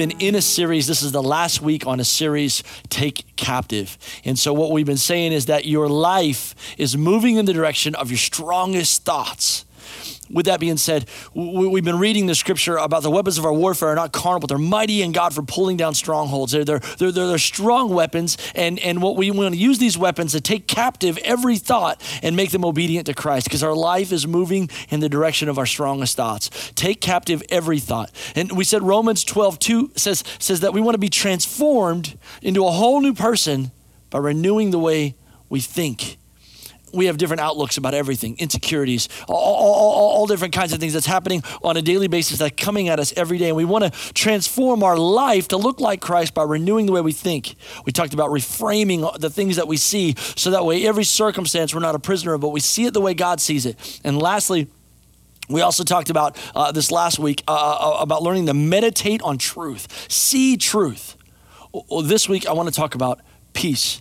been in a series. This is the last week on a series, Take Captive. And so, what we've been saying is that your life is moving in the direction of your strongest thoughts with that being said, we've been reading the scripture about the weapons of our warfare are not carnal, but they're mighty in God for pulling down strongholds. They're, they're, they're, they're, strong weapons, and, and what we want to use these weapons to take captive every thought and make them obedient to Christ because our life is moving in the direction of our strongest thoughts. Take captive every thought. And we said Romans 12, 2 says, says that we want to be transformed into a whole new person by renewing the way we think we have different outlooks about everything insecurities all, all, all, all, different kinds of things that's happening on a daily basis that's coming at us every day. And we want to transform our life to look like christ by renewing the way we think. We talked about reframing the things that we see so that way every circumstance we're not a prisoner of but we see it the way god sees it. And lastly we also talked about uh, this last week uh, uh about learning to meditate on truth. See truth. This week i want to talk about peace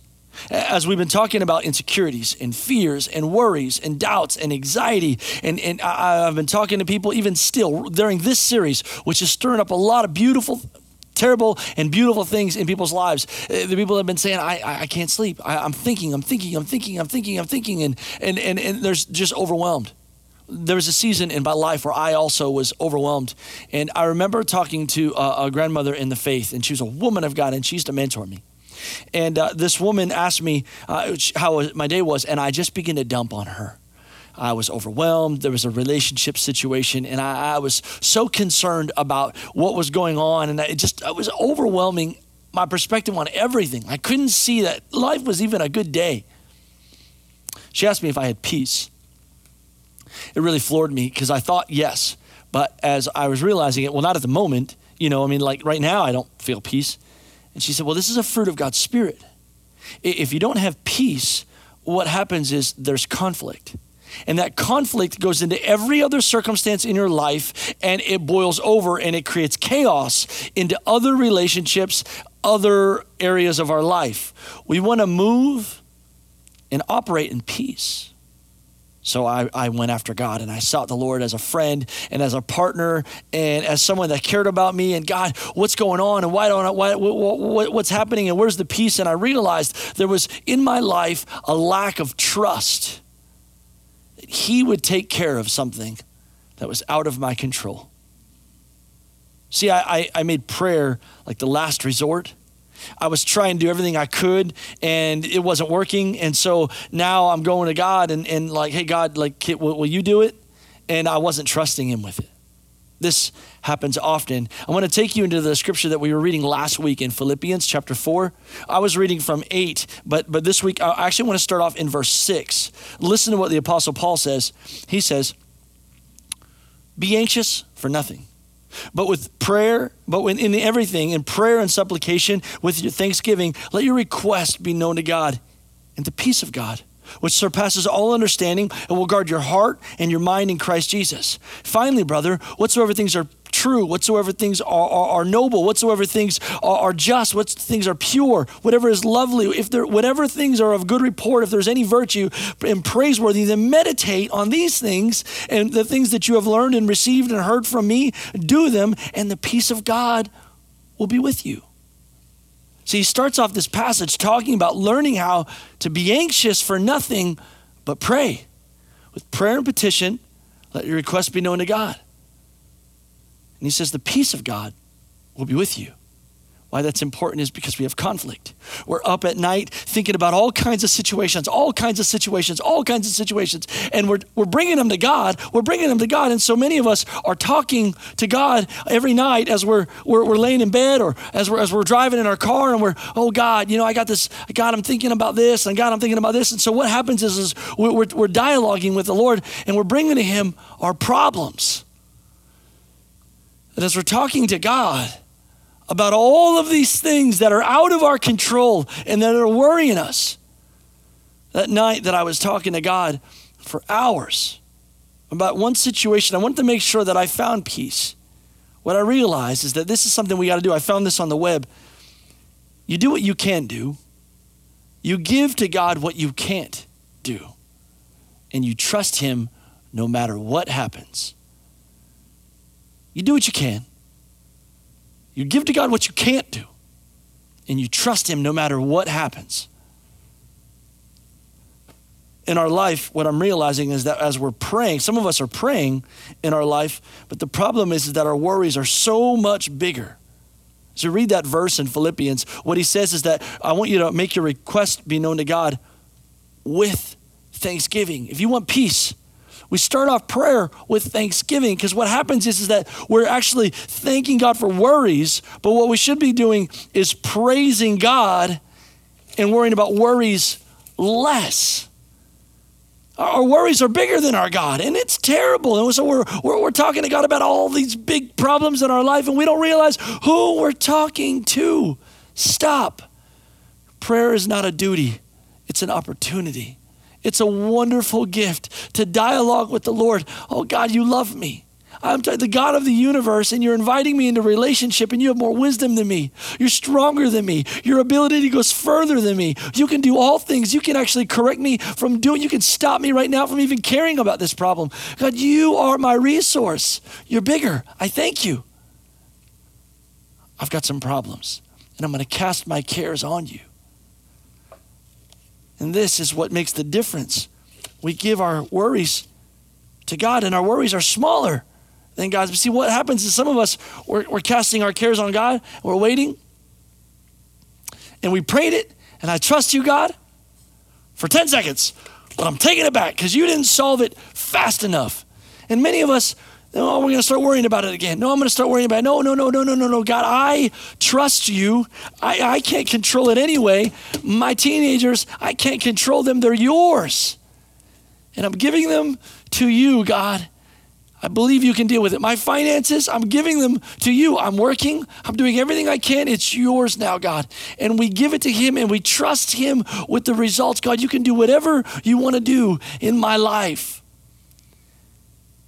as we've been talking about insecurities and fears and worries and doubts and anxiety, and, and I, have been talking to people even still during this series, which is stirring up a lot of beautiful, terrible, and beautiful things in people's lives. Uh, the people have been saying, I, I, I can't sleep. I, am thinking, I'm thinking, I'm thinking, I'm thinking, I'm thinking, and, and, and, and there's just overwhelmed there was a season in my life where I also was overwhelmed. And I remember talking to a, a, grandmother in the faith, and she was a woman of God, and she used to mentor me. And uh, this woman asked me uh, how my day was, and I just began to dump on her. I was overwhelmed. There was a relationship situation, and I, I was so concerned about what was going on, and it just it was overwhelming my perspective on everything. I couldn't see that life was even a good day. She asked me if I had peace. It really floored me because I thought yes, but as I was realizing it, well, not at the moment. You know, I mean, like right now, I don't feel peace. And she said, Well, this is a fruit of God's Spirit. If you don't have peace, what happens is there's conflict. And that conflict goes into every other circumstance in your life and it boils over and it creates chaos into other relationships, other areas of our life. We want to move and operate in peace. So I, I went after God and I sought the Lord as a friend and as a partner and as someone that cared about me and God, what's going on and why don't I, why, what, what's happening and where's the peace? And I realized there was in my life a lack of trust. That He would take care of something that was out of my control. See, I, I, I made prayer like the last resort. I was trying to do everything I could and it wasn't working. And so now I'm going to God and, and like, hey, God, like, will, will you do it? And I wasn't trusting Him with it. This happens often. I want to take you into the scripture that we were reading last week in Philippians chapter 4. I was reading from 8, but but this week I actually want to start off in verse 6. Listen to what the apostle Paul says. He says, "Be anxious for nothing, but with prayer, but when in everything, in prayer and supplication, with your thanksgiving, let your request be known to God, and the peace of God, which surpasses all understanding, and will guard your heart and your mind in Christ Jesus. Finally, brother, whatsoever things are true, whatsoever things are, are, are noble, whatsoever things are, are, just, what things are pure, whatever is lovely, if there, whatever things are of good report, if there's any virtue and praiseworthy, then meditate on these things and the things that you have learned and received and heard from me, do them, and the peace of God will be with you. So he starts off this passage talking about learning how to be anxious for nothing but pray. With prayer and petition, let your requests be known to God. And he says, The peace of God will be with you. Why that's important is because we have conflict. We're up at night thinking about all kinds of situations, all kinds of situations, all kinds of situations, and we're, we're bringing them to God. We're bringing them to God. And so many of us are talking to God every night as we're, we're, we're laying in bed or as we're, as we're driving in our car and we're, oh God, you know, I got this, God, I'm thinking about this, and God, I'm thinking about this. And so what happens is, is we're, we're dialoguing with the Lord and we're bringing to Him our problems. And as we're talking to God about all of these things that are out of our control and that are worrying us, that night that I was talking to God for hours about one situation, I wanted to make sure that I found peace. What I realized is that this is something we got to do. I found this on the web. You do what you can do, you give to God what you can't do, and you trust Him no matter what happens. You do what you can. You give to God what you can't do, and you trust Him no matter what happens. In our life, what I'm realizing is that as we're praying, some of us are praying in our life, but the problem is, that our worries are so much bigger. So read that verse in Philippians. What he says is that I want you to make your request be known to God with thanksgiving. If you want peace, we start off prayer with thanksgiving because what happens is, is that we're actually thanking God for worries, but what we should be doing is praising God and worrying about worries less. Our worries are bigger than our God, and it's terrible. And so we're, we're, we're talking to God about all these big problems in our life, and we don't realize who we're talking to. Stop. Prayer is not a duty, it's an opportunity. It's a wonderful gift to dialogue with the Lord. Oh, God, you love me. I'm the God of the universe, and you're inviting me into relationship, and you have more wisdom than me. You're stronger than me. Your ability goes further than me. You can do all things. You can actually correct me from doing, you can stop me right now from even caring about this problem. God, you are my resource. You're bigger. I thank you. I've got some problems, and I'm going to cast my cares on you. And this is what makes the difference. We give our worries to God, and our worries are smaller than God's. But see, what happens is some of us, we're, we're casting our cares on God, we're waiting, and we prayed it, and I trust you, God, for 10 seconds, but I'm taking it back because you didn't solve it fast enough. And many of us, Oh, we're going to start worrying about it again. No, I'm going to start worrying about it. No, no, no, no, no, no, no. God, I trust you. I, I can't control it anyway. My teenagers, I can't control them. They're yours. And I'm giving them to you, God. I believe you can deal with it. My finances, I'm giving them to you. I'm working, I'm doing everything I can. It's yours now, God. And we give it to Him and we trust Him with the results. God, you can do whatever you want to do in my life.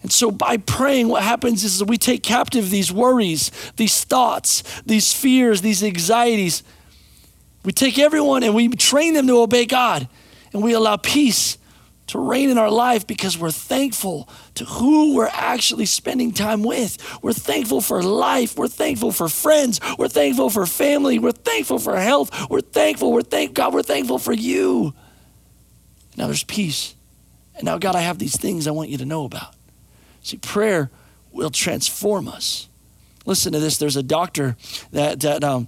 And so, by praying, what happens is we take captive these worries, these thoughts, these fears, these anxieties. We take everyone and we train them to obey God. And we allow peace to reign in our life because we're thankful to who we're actually spending time with. We're thankful for life. We're thankful for friends. We're thankful for family. We're thankful for health. We're thankful. We're thank God. We're thankful for you. Now there's peace. And now, God, I have these things I want you to know about. See, prayer will transform us. Listen to this. There's a doctor that, that um,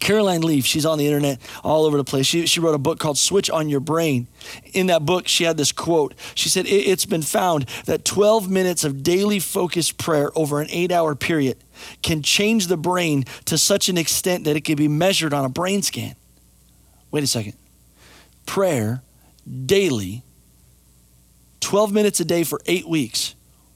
Caroline Leaf, she's on the internet all over the place. She, she wrote a book called Switch on Your Brain. In that book, she had this quote. She said, It's been found that 12 minutes of daily focused prayer over an eight hour period can change the brain to such an extent that it can be measured on a brain scan. Wait a second. Prayer daily, 12 minutes a day for eight weeks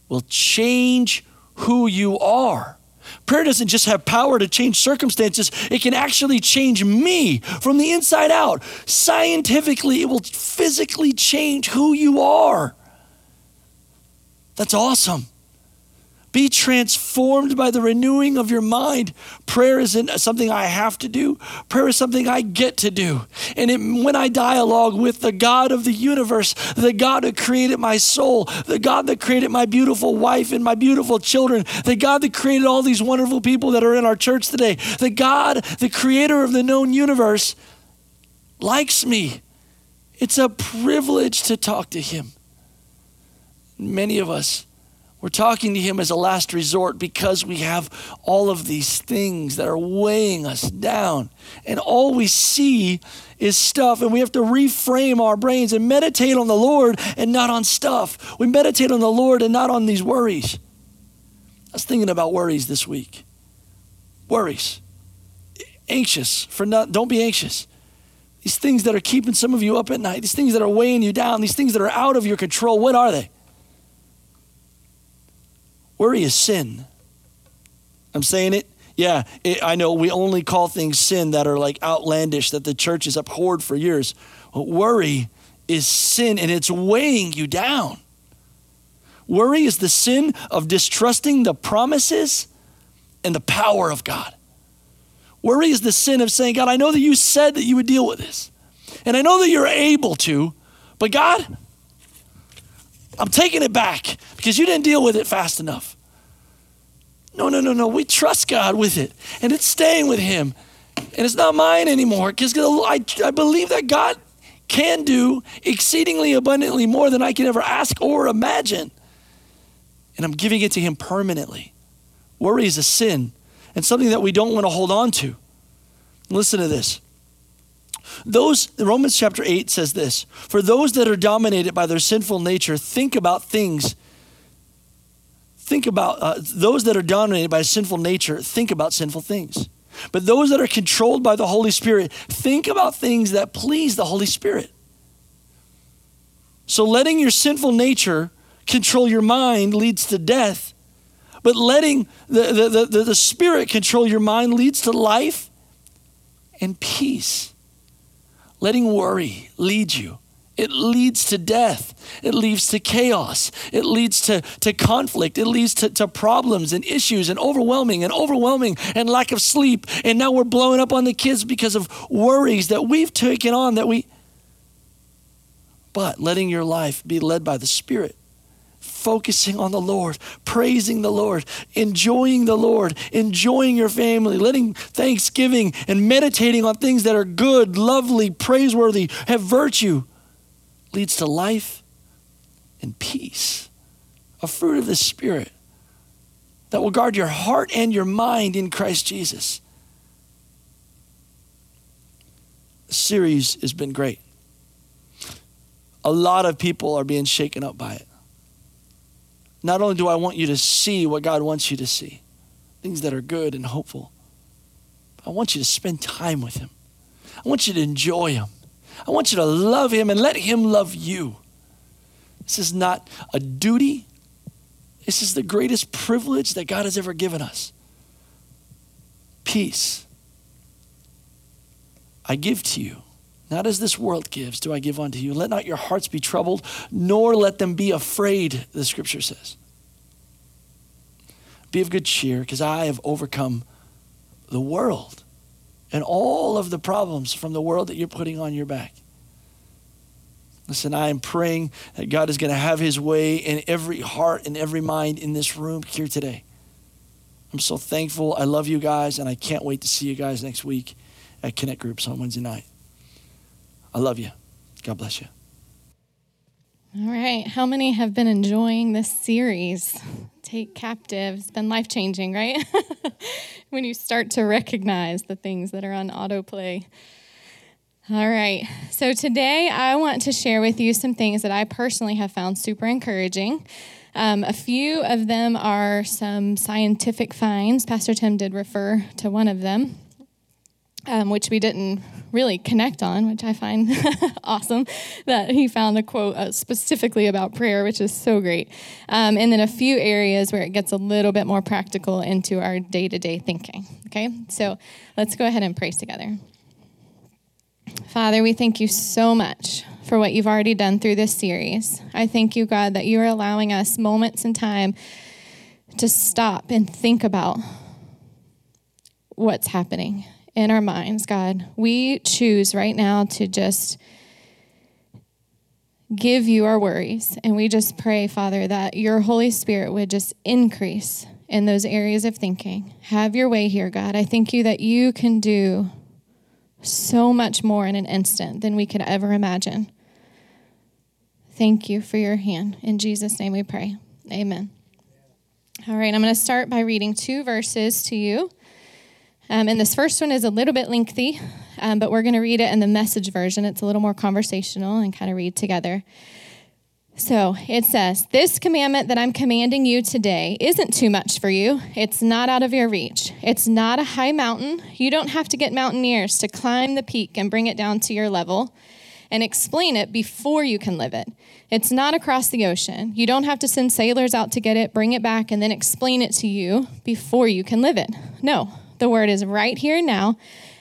will change who you are. Prayer doesn't just have power to change circumstances, it can actually change me from the inside out. Scientifically, it will physically change who you are. That's awesome. Be transformed by the renewing of your mind. Prayer isn't something I have to do, prayer is something I get to do. And it, when I dialogue with the God of the universe, the God who created my soul, the God that created my beautiful wife and my beautiful children, the God that created all these wonderful people that are in our church today, the God, the creator of the known universe, likes me. It's a privilege to talk to Him. Many of us, we're talking to Him as a last resort because we have all of these things that are weighing us down. And all we see is stuff, and we have to reframe our brains and meditate on the Lord and not on stuff. We meditate on the Lord and not on these worries. I was thinking about worries this week. Worries. Anxious for not, don't be anxious. These things that are keeping some of you up at night, these things that are weighing you down, these things that are out of your control, what are they? Worry is sin. I'm saying it. Yeah, it, I know we only call things sin that are like outlandish that the church has abhorred for years. But worry is sin and it's weighing you down. Worry is the sin of distrusting the promises and the power of God. Worry is the sin of saying, God, I know that you said that you would deal with this. And I know that you're able to, but God, I'm taking it back because you didn't deal with it fast enough. No, no, no, no. We trust God with it, and it's staying with Him. And it's not mine anymore because I, I believe that God can do exceedingly abundantly more than I can ever ask or imagine. And I'm giving it to Him permanently. Worry is a sin and something that we don't want to hold on to. Listen to this. Those Romans chapter 8 says this, for those that are dominated by their sinful nature think about things think about uh, those that are dominated by sinful nature think about sinful things. But those that are controlled by the Holy Spirit think about things that please the Holy Spirit. So letting your sinful nature control your mind leads to death, but letting the, the, the, the, Spirit control your mind leads to life and peace. Letting worry lead you. It leads to death. It leads to chaos. It leads to, to conflict. It leads to, to problems and issues and overwhelming and overwhelming and lack of sleep. And now we're blowing up on the kids because of worries that we've taken on that we. But letting your life be led by the Spirit focusing on the Lord, praising the Lord, enjoying the Lord, enjoying your family, letting thanksgiving and meditating on things that are good, lovely, praiseworthy, have virtue leads to life and peace, a fruit of the Spirit that will guard your heart and your mind in Christ Jesus. The series has been great. A lot of people are being shaken up by it. Not only do I want you to see what God wants you to see, things that are good and hopeful, I want you to spend time with Him. I want you to enjoy Him. I want you to love Him and let Him love you. This is not a duty, this is the greatest privilege that God has ever given us. Peace. I give to you. Not as this world gives, do I give unto you. Let not your hearts be troubled, nor let them be afraid, the scripture says. Be of good cheer, because I have overcome the world and all of the problems from the world that you're putting on your back. Listen, I am praying that God is going to have his way in every heart and every mind in this room here today. I'm so thankful. I love you guys, and I can't wait to see you guys next week at Connect Groups on Wednesday night. I love you. God bless you. All right. How many have been enjoying this series? Take captive. It's been life changing, right? when you start to recognize the things that are on autoplay. All right. So today I want to share with you some things that I personally have found super encouraging. Um, a few of them are some scientific finds. Pastor Tim did refer to one of them um, which we didn't really connect on, which I find awesome that he found a quote uh, specifically about prayer, which is so great. Um, and then a few areas where it gets a little bit more practical into our day to day thinking. Okay, so let's go ahead and pray together. Father, we thank you so much for what you've already done through this series. I thank you, God, that you are allowing us moments in time to stop and think about what's happening in our minds, God. We choose right now to just give you our worries. And we just pray, Father, that your Holy Spirit would just increase in those areas of thinking. Have your way here, God. I thank you that you can do so much more in an instant than we could ever imagine. Thank you for your hand. In Jesus' name we pray. Amen. All right, I'm going to start by reading two verses to you. Um, and this first one is a little bit lengthy, um, but we're going to read it in the message version. It's a little more conversational and kind of read together. So it says, This commandment that I'm commanding you today isn't too much for you. It's not out of your reach. It's not a high mountain. You don't have to get mountaineers to climb the peak and bring it down to your level and explain it before you can live it. It's not across the ocean. You don't have to send sailors out to get it, bring it back, and then explain it to you before you can live it. No, the word is right here now,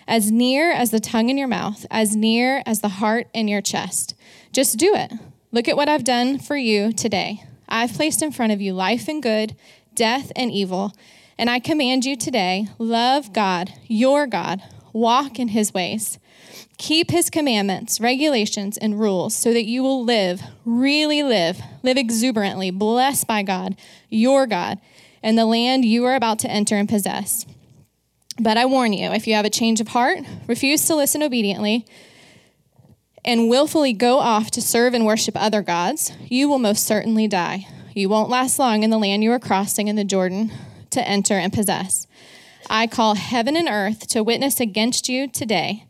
as near as the tongue in your mouth, as near as the heart in your chest. Just do it. Look at what I've done for you today. I've placed in front of you life and good, death and evil. And I command you today love God, your God, walk in his ways. Keep his commandments, regulations, and rules so that you will live, really live, live exuberantly, blessed by God, your God, and the land you are about to enter and possess. But I warn you, if you have a change of heart, refuse to listen obediently, and willfully go off to serve and worship other gods, you will most certainly die. You won't last long in the land you are crossing in the Jordan to enter and possess. I call heaven and earth to witness against you today.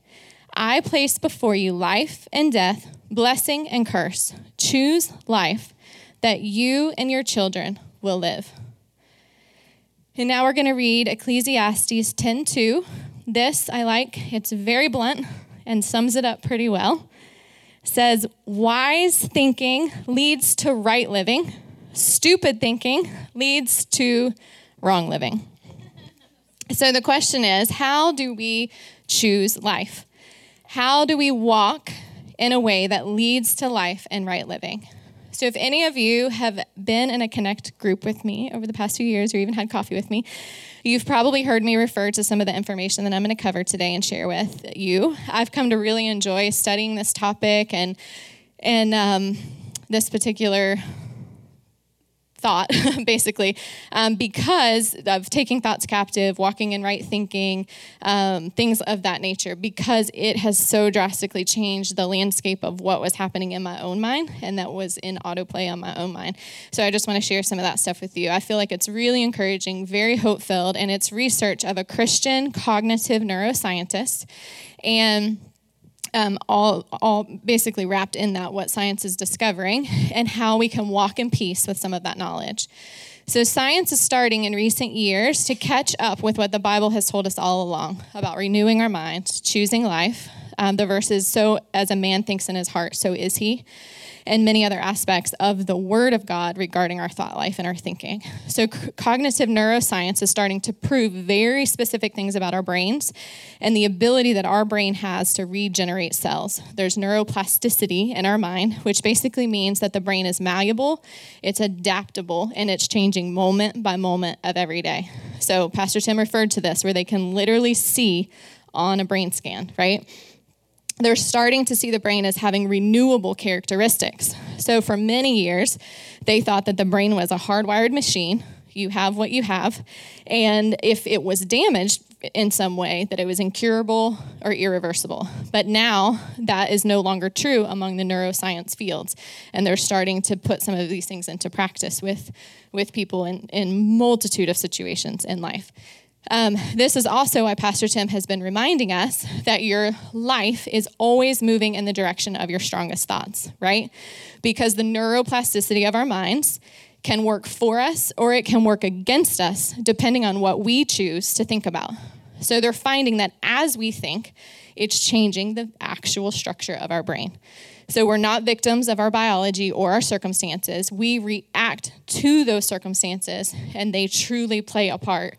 I place before you life and death, blessing and curse. Choose life that you and your children will live. And now we're going to read Ecclesiastes 10:2. This I like. It's very blunt and sums it up pretty well. It says, "Wise thinking leads to right living. Stupid thinking leads to wrong living." So the question is, how do we choose life? How do we walk in a way that leads to life and right living? So, if any of you have been in a Connect group with me over the past few years or even had coffee with me, you've probably heard me refer to some of the information that I'm going to cover today and share with you. I've come to really enjoy studying this topic and and um, this particular thought, basically, um, because of taking thoughts captive, walking in right thinking, um, things of that nature, because it has so drastically changed the landscape of what was happening in my own mind and that was in autoplay on my own mind. So I just want to share some of that stuff with you. I feel like it's really encouraging, very hope filled, and it's research of a Christian cognitive neuroscientist. And um, all, all basically wrapped in that what science is discovering and how we can walk in peace with some of that knowledge. So, science is starting in recent years to catch up with what the Bible has told us all along about renewing our minds, choosing life. Um, the verses, so as a man thinks in his heart, so is he and many other aspects of the Word of God regarding our thought life and our thinking. So, c- cognitive neuroscience is starting to prove very specific things about our brains and the ability that our brain has to regenerate cells. There's neuroplasticity in our mind, which basically means that the brain is malleable, it's adaptable, and it's changing moment by moment of every day. So, Pastor Tim referred to this where they can literally see on a brain scan, right? They're starting to see the brain as having renewable characteristics. So, for many years, they thought that the brain was a hardwired machine. You have what you have. And if it was damaged in some way, that it was incurable or irreversible. But now that is no longer true among the neuroscience fields. And they're starting to put some of these things into practice with, with people in, in multitude of situations in life. Um, this is also why Pastor Tim has been reminding us that your life is always moving in the direction of your strongest thoughts, right? Because the neuroplasticity of our minds can work for us or it can work against us depending on what we choose to think about. So they're finding that as we think, it's changing the actual structure of our brain. So we're not victims of our biology or our circumstances. We react to those circumstances, and they truly play a part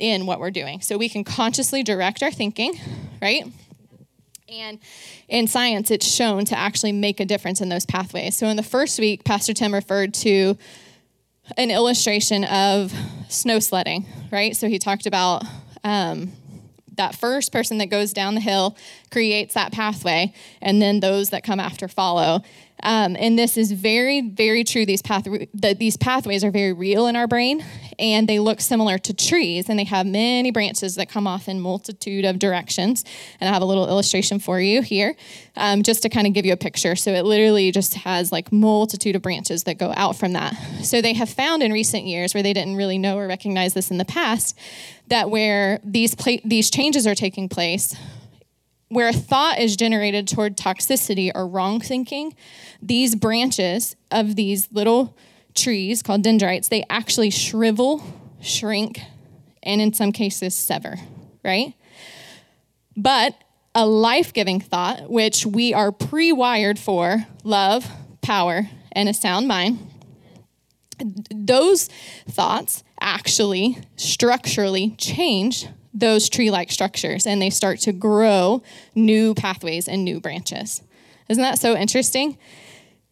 in what we're doing. So we can consciously direct our thinking, right? And in science, it's shown to actually make a difference in those pathways. So in the first week, Pastor Tim referred to an illustration of snow sledding, right? So he talked about um, that first person that goes down the hill creates that pathway, and then those that come after follow. Um, and this is very, very true. These path the, these pathways are very real in our brain, and they look similar to trees, and they have many branches that come off in multitude of directions. And I have a little illustration for you here, um, just to kind of give you a picture. So it literally just has like multitude of branches that go out from that. So they have found in recent years, where they didn't really know or recognize this in the past, that where these pla- these changes are taking place where a thought is generated toward toxicity or wrong thinking, these branches of these little trees called dendrites, they actually shrivel, shrink, and in some cases sever, right? But a life giving thought, which we are pre wired for love, power, and a sound mind, those thoughts actually structurally change those tree like structures and they start to grow new pathways and new branches. Isn't that so interesting?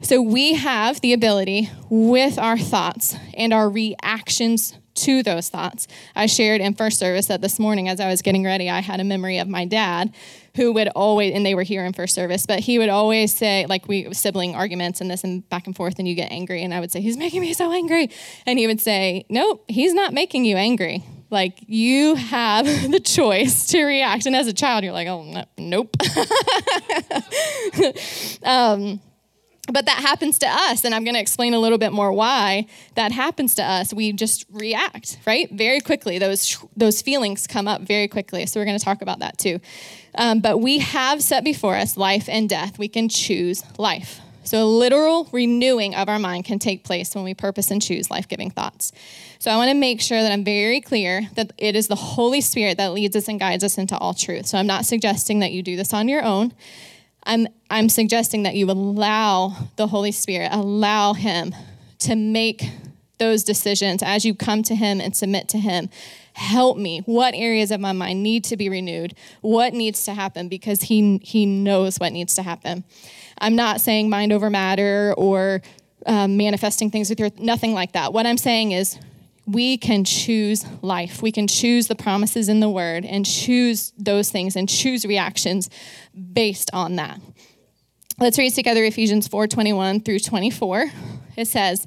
So, we have the ability with our thoughts and our reactions to those thoughts. I shared in first service that this morning as I was getting ready, I had a memory of my dad who would always, and they were here in first service, but he would always say, like we sibling arguments and this and back and forth, and you get angry. And I would say, He's making me so angry. And he would say, Nope, he's not making you angry. Like you have the choice to react. And as a child, you're like, oh, no, nope. um, but that happens to us, and I'm going to explain a little bit more why that happens to us. We just react, right? Very quickly. Those, those feelings come up very quickly. So we're going to talk about that too. Um, but we have set before us life and death. We can choose life. So, a literal renewing of our mind can take place when we purpose and choose life giving thoughts. So, I want to make sure that I'm very clear that it is the Holy Spirit that leads us and guides us into all truth. So, I'm not suggesting that you do this on your own. I'm, I'm suggesting that you allow the Holy Spirit, allow Him to make those decisions as you come to Him and submit to Him. Help me. What areas of my mind need to be renewed? What needs to happen? Because He, he knows what needs to happen. I'm not saying mind over matter or um, manifesting things with your, nothing like that. What I'm saying is we can choose life. We can choose the promises in the word and choose those things and choose reactions based on that. Let's read together Ephesians 4:21 through 24. It says,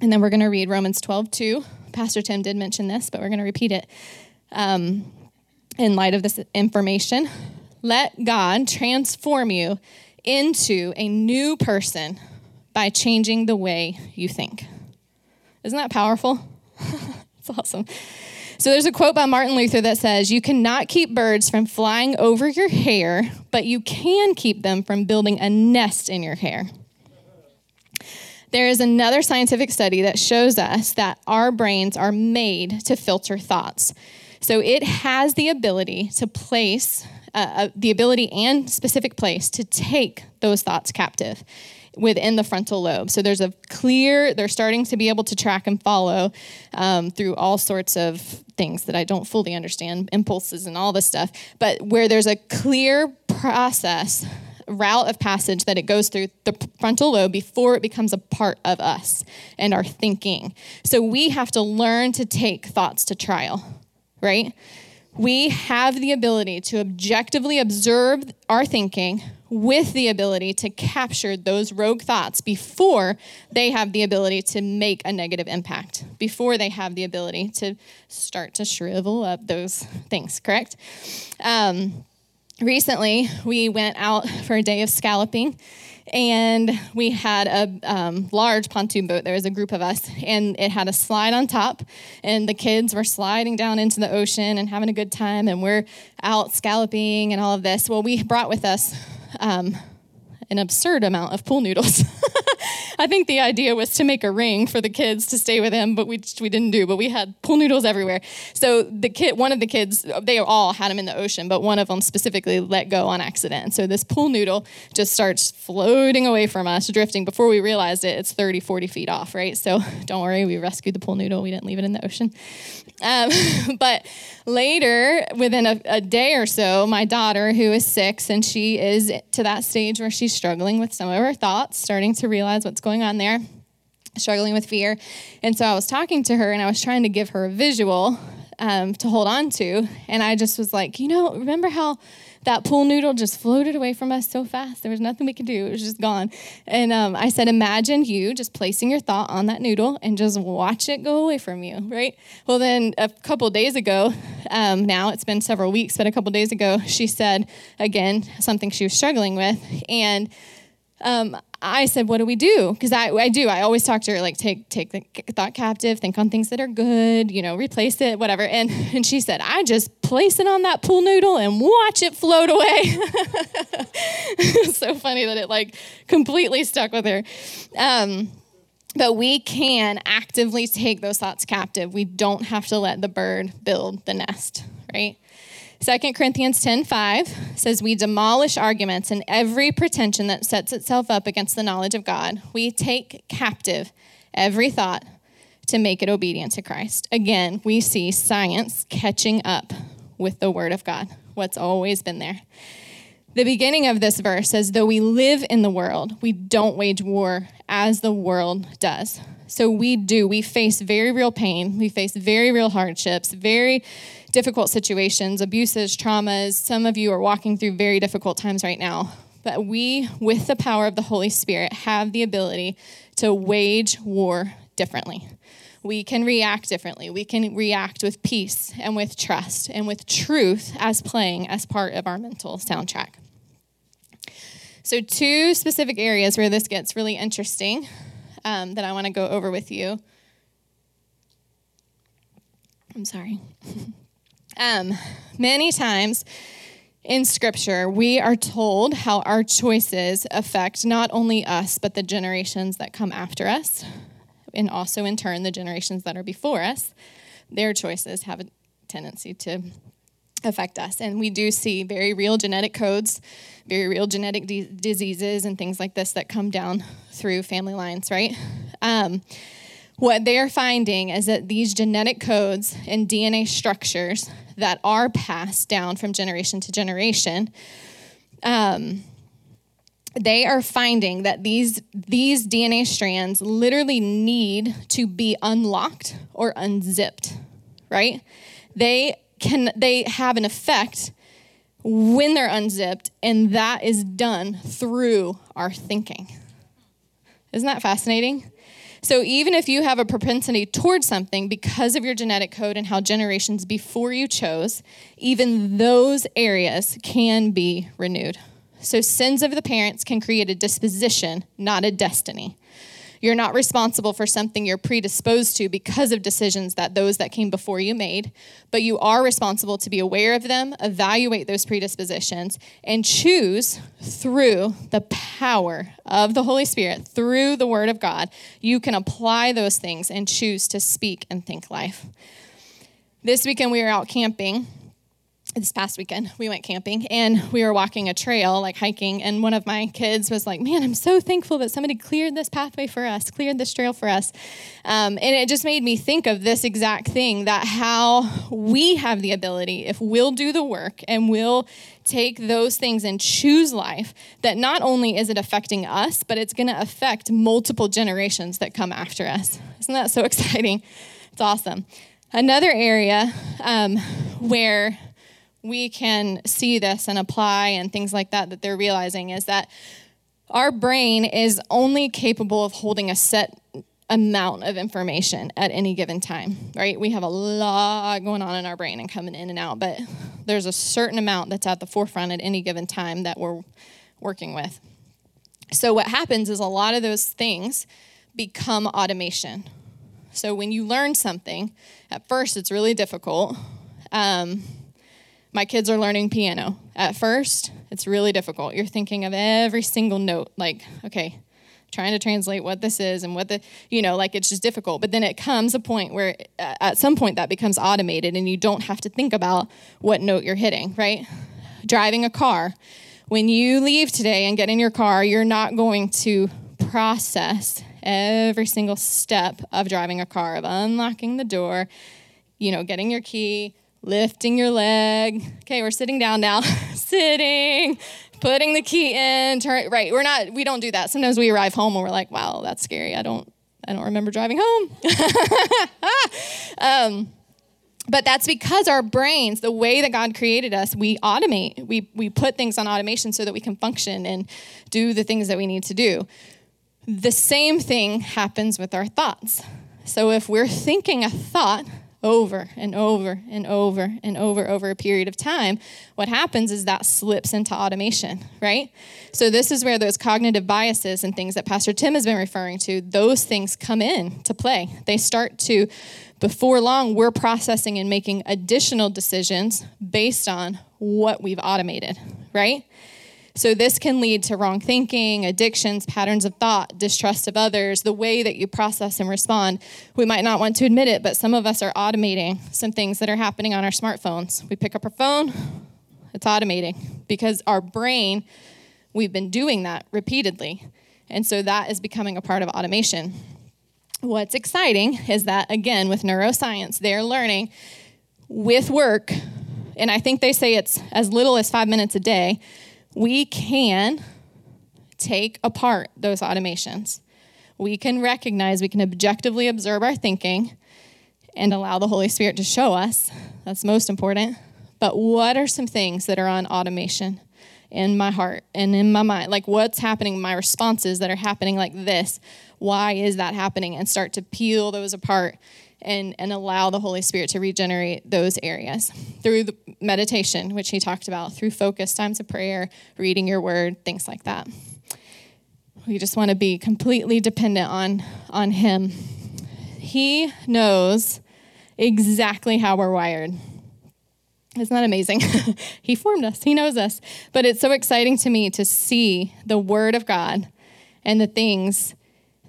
And then we're going to read Romans 12, 2. Pastor Tim did mention this, but we're going to repeat it um, in light of this information. Let God transform you into a new person by changing the way you think. Isn't that powerful? it's awesome. So there's a quote by Martin Luther that says, You cannot keep birds from flying over your hair, but you can keep them from building a nest in your hair. There is another scientific study that shows us that our brains are made to filter thoughts. So it has the ability to place uh, uh, the ability and specific place to take those thoughts captive within the frontal lobe. So there's a clear, they're starting to be able to track and follow um, through all sorts of things that I don't fully understand, impulses and all this stuff, but where there's a clear process route of passage that it goes through the frontal lobe before it becomes a part of us and our thinking. So we have to learn to take thoughts to trial, right? we have the ability to objectively observe our thinking with the ability to capture those rogue thoughts before they have the ability to make a negative impact, before they have the ability to start to shrivel up those things, correct? Um, recently, we went out for a day of scalloping and we had a um, large pontoon boat. There was a group of us, and it had a slide on top, and the kids were sliding down into the ocean and having a good time, and we're out scalloping and all of this. Well, we brought with us um, an absurd amount of pool noodles. I think the idea was to make a ring for the kids to stay with him, but we we didn't do. But we had pool noodles everywhere. So the kid, one of the kids, they all had them in the ocean, but one of them specifically let go on accident. So this pool noodle just starts floating away from us, drifting. Before we realized it, it's 30, 40 feet off, right? So don't worry, we rescued the pool noodle. We didn't leave it in the ocean. Um, but later, within a, a day or so, my daughter, who is six, and she is to that stage where she's struggling with some of her thoughts, starting to realize what's going on there, struggling with fear. And so I was talking to her and I was trying to give her a visual um, to hold on to. And I just was like, you know, remember how that pool noodle just floated away from us so fast? There was nothing we could do, it was just gone. And um, I said, imagine you just placing your thought on that noodle and just watch it go away from you, right? Well, then a couple days ago, um, now it's been several weeks, but a couple days ago, she said again something she was struggling with. And um, I said, "What do we do?" Because I, I do. I always talk to her like, take take the thought captive, think on things that are good, you know, replace it, whatever. And and she said, "I just place it on that pool noodle and watch it float away." so funny that it like completely stuck with her. Um, But we can actively take those thoughts captive. We don't have to let the bird build the nest, right? 2 Corinthians 10:5 says we demolish arguments and every pretension that sets itself up against the knowledge of God. We take captive every thought to make it obedient to Christ. Again, we see science catching up with the word of God. What's always been there. The beginning of this verse says, Though we live in the world, we don't wage war as the world does. So we do. We face very real pain. We face very real hardships, very difficult situations, abuses, traumas. Some of you are walking through very difficult times right now. But we, with the power of the Holy Spirit, have the ability to wage war differently. We can react differently. We can react with peace and with trust and with truth as playing as part of our mental soundtrack. So, two specific areas where this gets really interesting um, that I want to go over with you. I'm sorry. Um, many times in Scripture, we are told how our choices affect not only us, but the generations that come after us, and also in turn, the generations that are before us. Their choices have a tendency to affect us. And we do see very real genetic codes, very real genetic de- diseases, and things like this that come down through family lines, right? Um, what they're finding is that these genetic codes and DNA structures that are passed down from generation to generation, um, they are finding that these, these DNA strands literally need to be unlocked or unzipped, right? They can they have an effect when they're unzipped, and that is done through our thinking. Isn't that fascinating? So, even if you have a propensity towards something because of your genetic code and how generations before you chose, even those areas can be renewed. So, sins of the parents can create a disposition, not a destiny. You're not responsible for something you're predisposed to because of decisions that those that came before you made, but you are responsible to be aware of them, evaluate those predispositions, and choose through the power of the Holy Spirit, through the Word of God, you can apply those things and choose to speak and think life. This weekend we were out camping this past weekend we went camping and we were walking a trail like hiking and one of my kids was like man i'm so thankful that somebody cleared this pathway for us cleared this trail for us. Um, and it just made me think of this exact thing that how we have the ability if we'll do the work and we'll take those things and choose life that not only is it affecting us but it's going to affect multiple generations that come after us. Isn't that so exciting? It's awesome. Another area um, where we can see this and apply and things like that that they're realizing is that our brain is only capable of holding a set amount of information at any given time, right? We have a lot going on in our brain and coming in and out, but there's a certain amount that's at the forefront at any given time that we're working with. So, what happens is a lot of those things become automation. So, when you learn something, at first it's really difficult. Um, my kids are learning piano. At first, it's really difficult. You're thinking of every single note, like, okay, trying to translate what this is and what the, you know, like it's just difficult. But then it comes a point where uh, at some point that becomes automated and you don't have to think about what note you're hitting, right? Driving a car. When you leave today and get in your car, you're not going to process every single step of driving a car, of unlocking the door, you know, getting your key, lifting your leg. Okay, we're sitting down now. sitting, putting the key in. Turn, right, we're not. We don't do that. Sometimes we arrive home and we're like, "Wow, that's scary. I don't. I don't remember driving home." um, but that's because our brains, the way that God created us, we automate. We we put things on automation so that we can function and do the things that we need to do. The same thing happens with our thoughts. So if we're thinking a thought over and over and over and over over a period of time, what happens is that slips into automation, right? So this is where those cognitive biases and things that Pastor Tim has been referring to, those things come in to play. They start to before long we're processing and making additional decisions based on what we've automated, right? So, this can lead to wrong thinking, addictions, patterns of thought, distrust of others, the way that you process and respond. We might not want to admit it, but some of us are automating some things that are happening on our smartphones. We pick up our phone, it's automating because our brain, we've been doing that repeatedly. And so that is becoming a part of automation. What's exciting is that, again, with neuroscience, they're learning with work, and I think they say it's as little as five minutes a day, we can take apart those automations. We can recognize, we can objectively observe our thinking and allow the Holy Spirit to show us. That's most important. But what are some things that are on automation in my heart and in my mind? Like what's happening, my responses that are happening like this? Why is that happening? And start to peel those apart and, and allow the Holy Spirit to regenerate those areas through the meditation, which he talked about, through focus times of prayer, reading your word, things like that. We just want to be completely dependent on, on him. He knows exactly how we're wired. Isn't that amazing? he formed us, He knows us. But it's so exciting to me to see the Word of God and the things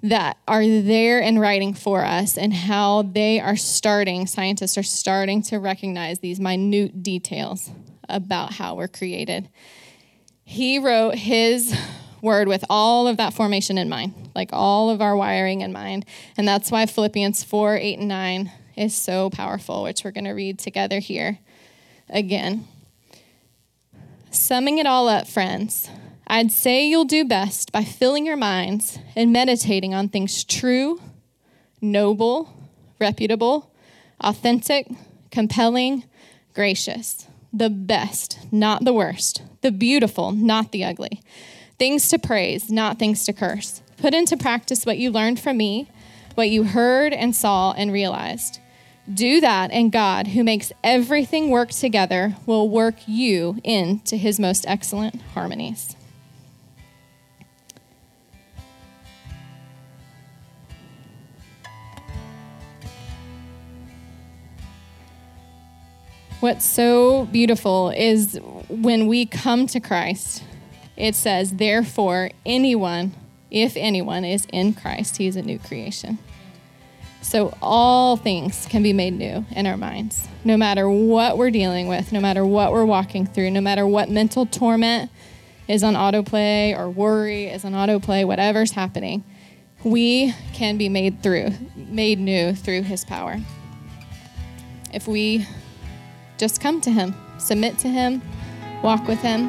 that are there in writing for us and how they are starting, scientists are starting to recognize these minute details about how we're created. He wrote his word with all of that formation in mind, like all of our wiring in mind. And that's why Philippians 4 8 and 9 is so powerful, which we're going to read together here again. Summing it all up, friends, I'd say you'll do best by filling your minds and meditating on things true, noble, reputable, authentic, compelling, gracious, the best, not the worst, the beautiful, not the ugly, things to praise, not things to curse. Put into practice what you learned from me, what you heard and saw and realized. Do that, and God, who makes everything work together, will work you into his most excellent harmonies. What's so beautiful is when we come to Christ, it says, Therefore, anyone, if anyone is in Christ, he is a new creation. So all things can be made new in our minds, no matter what we're dealing with, no matter what we're walking through, no matter what mental torment is on autoplay or worry is on autoplay, whatever's happening, we can be made through, made new through his power. If we just come to him, submit to him, walk with him.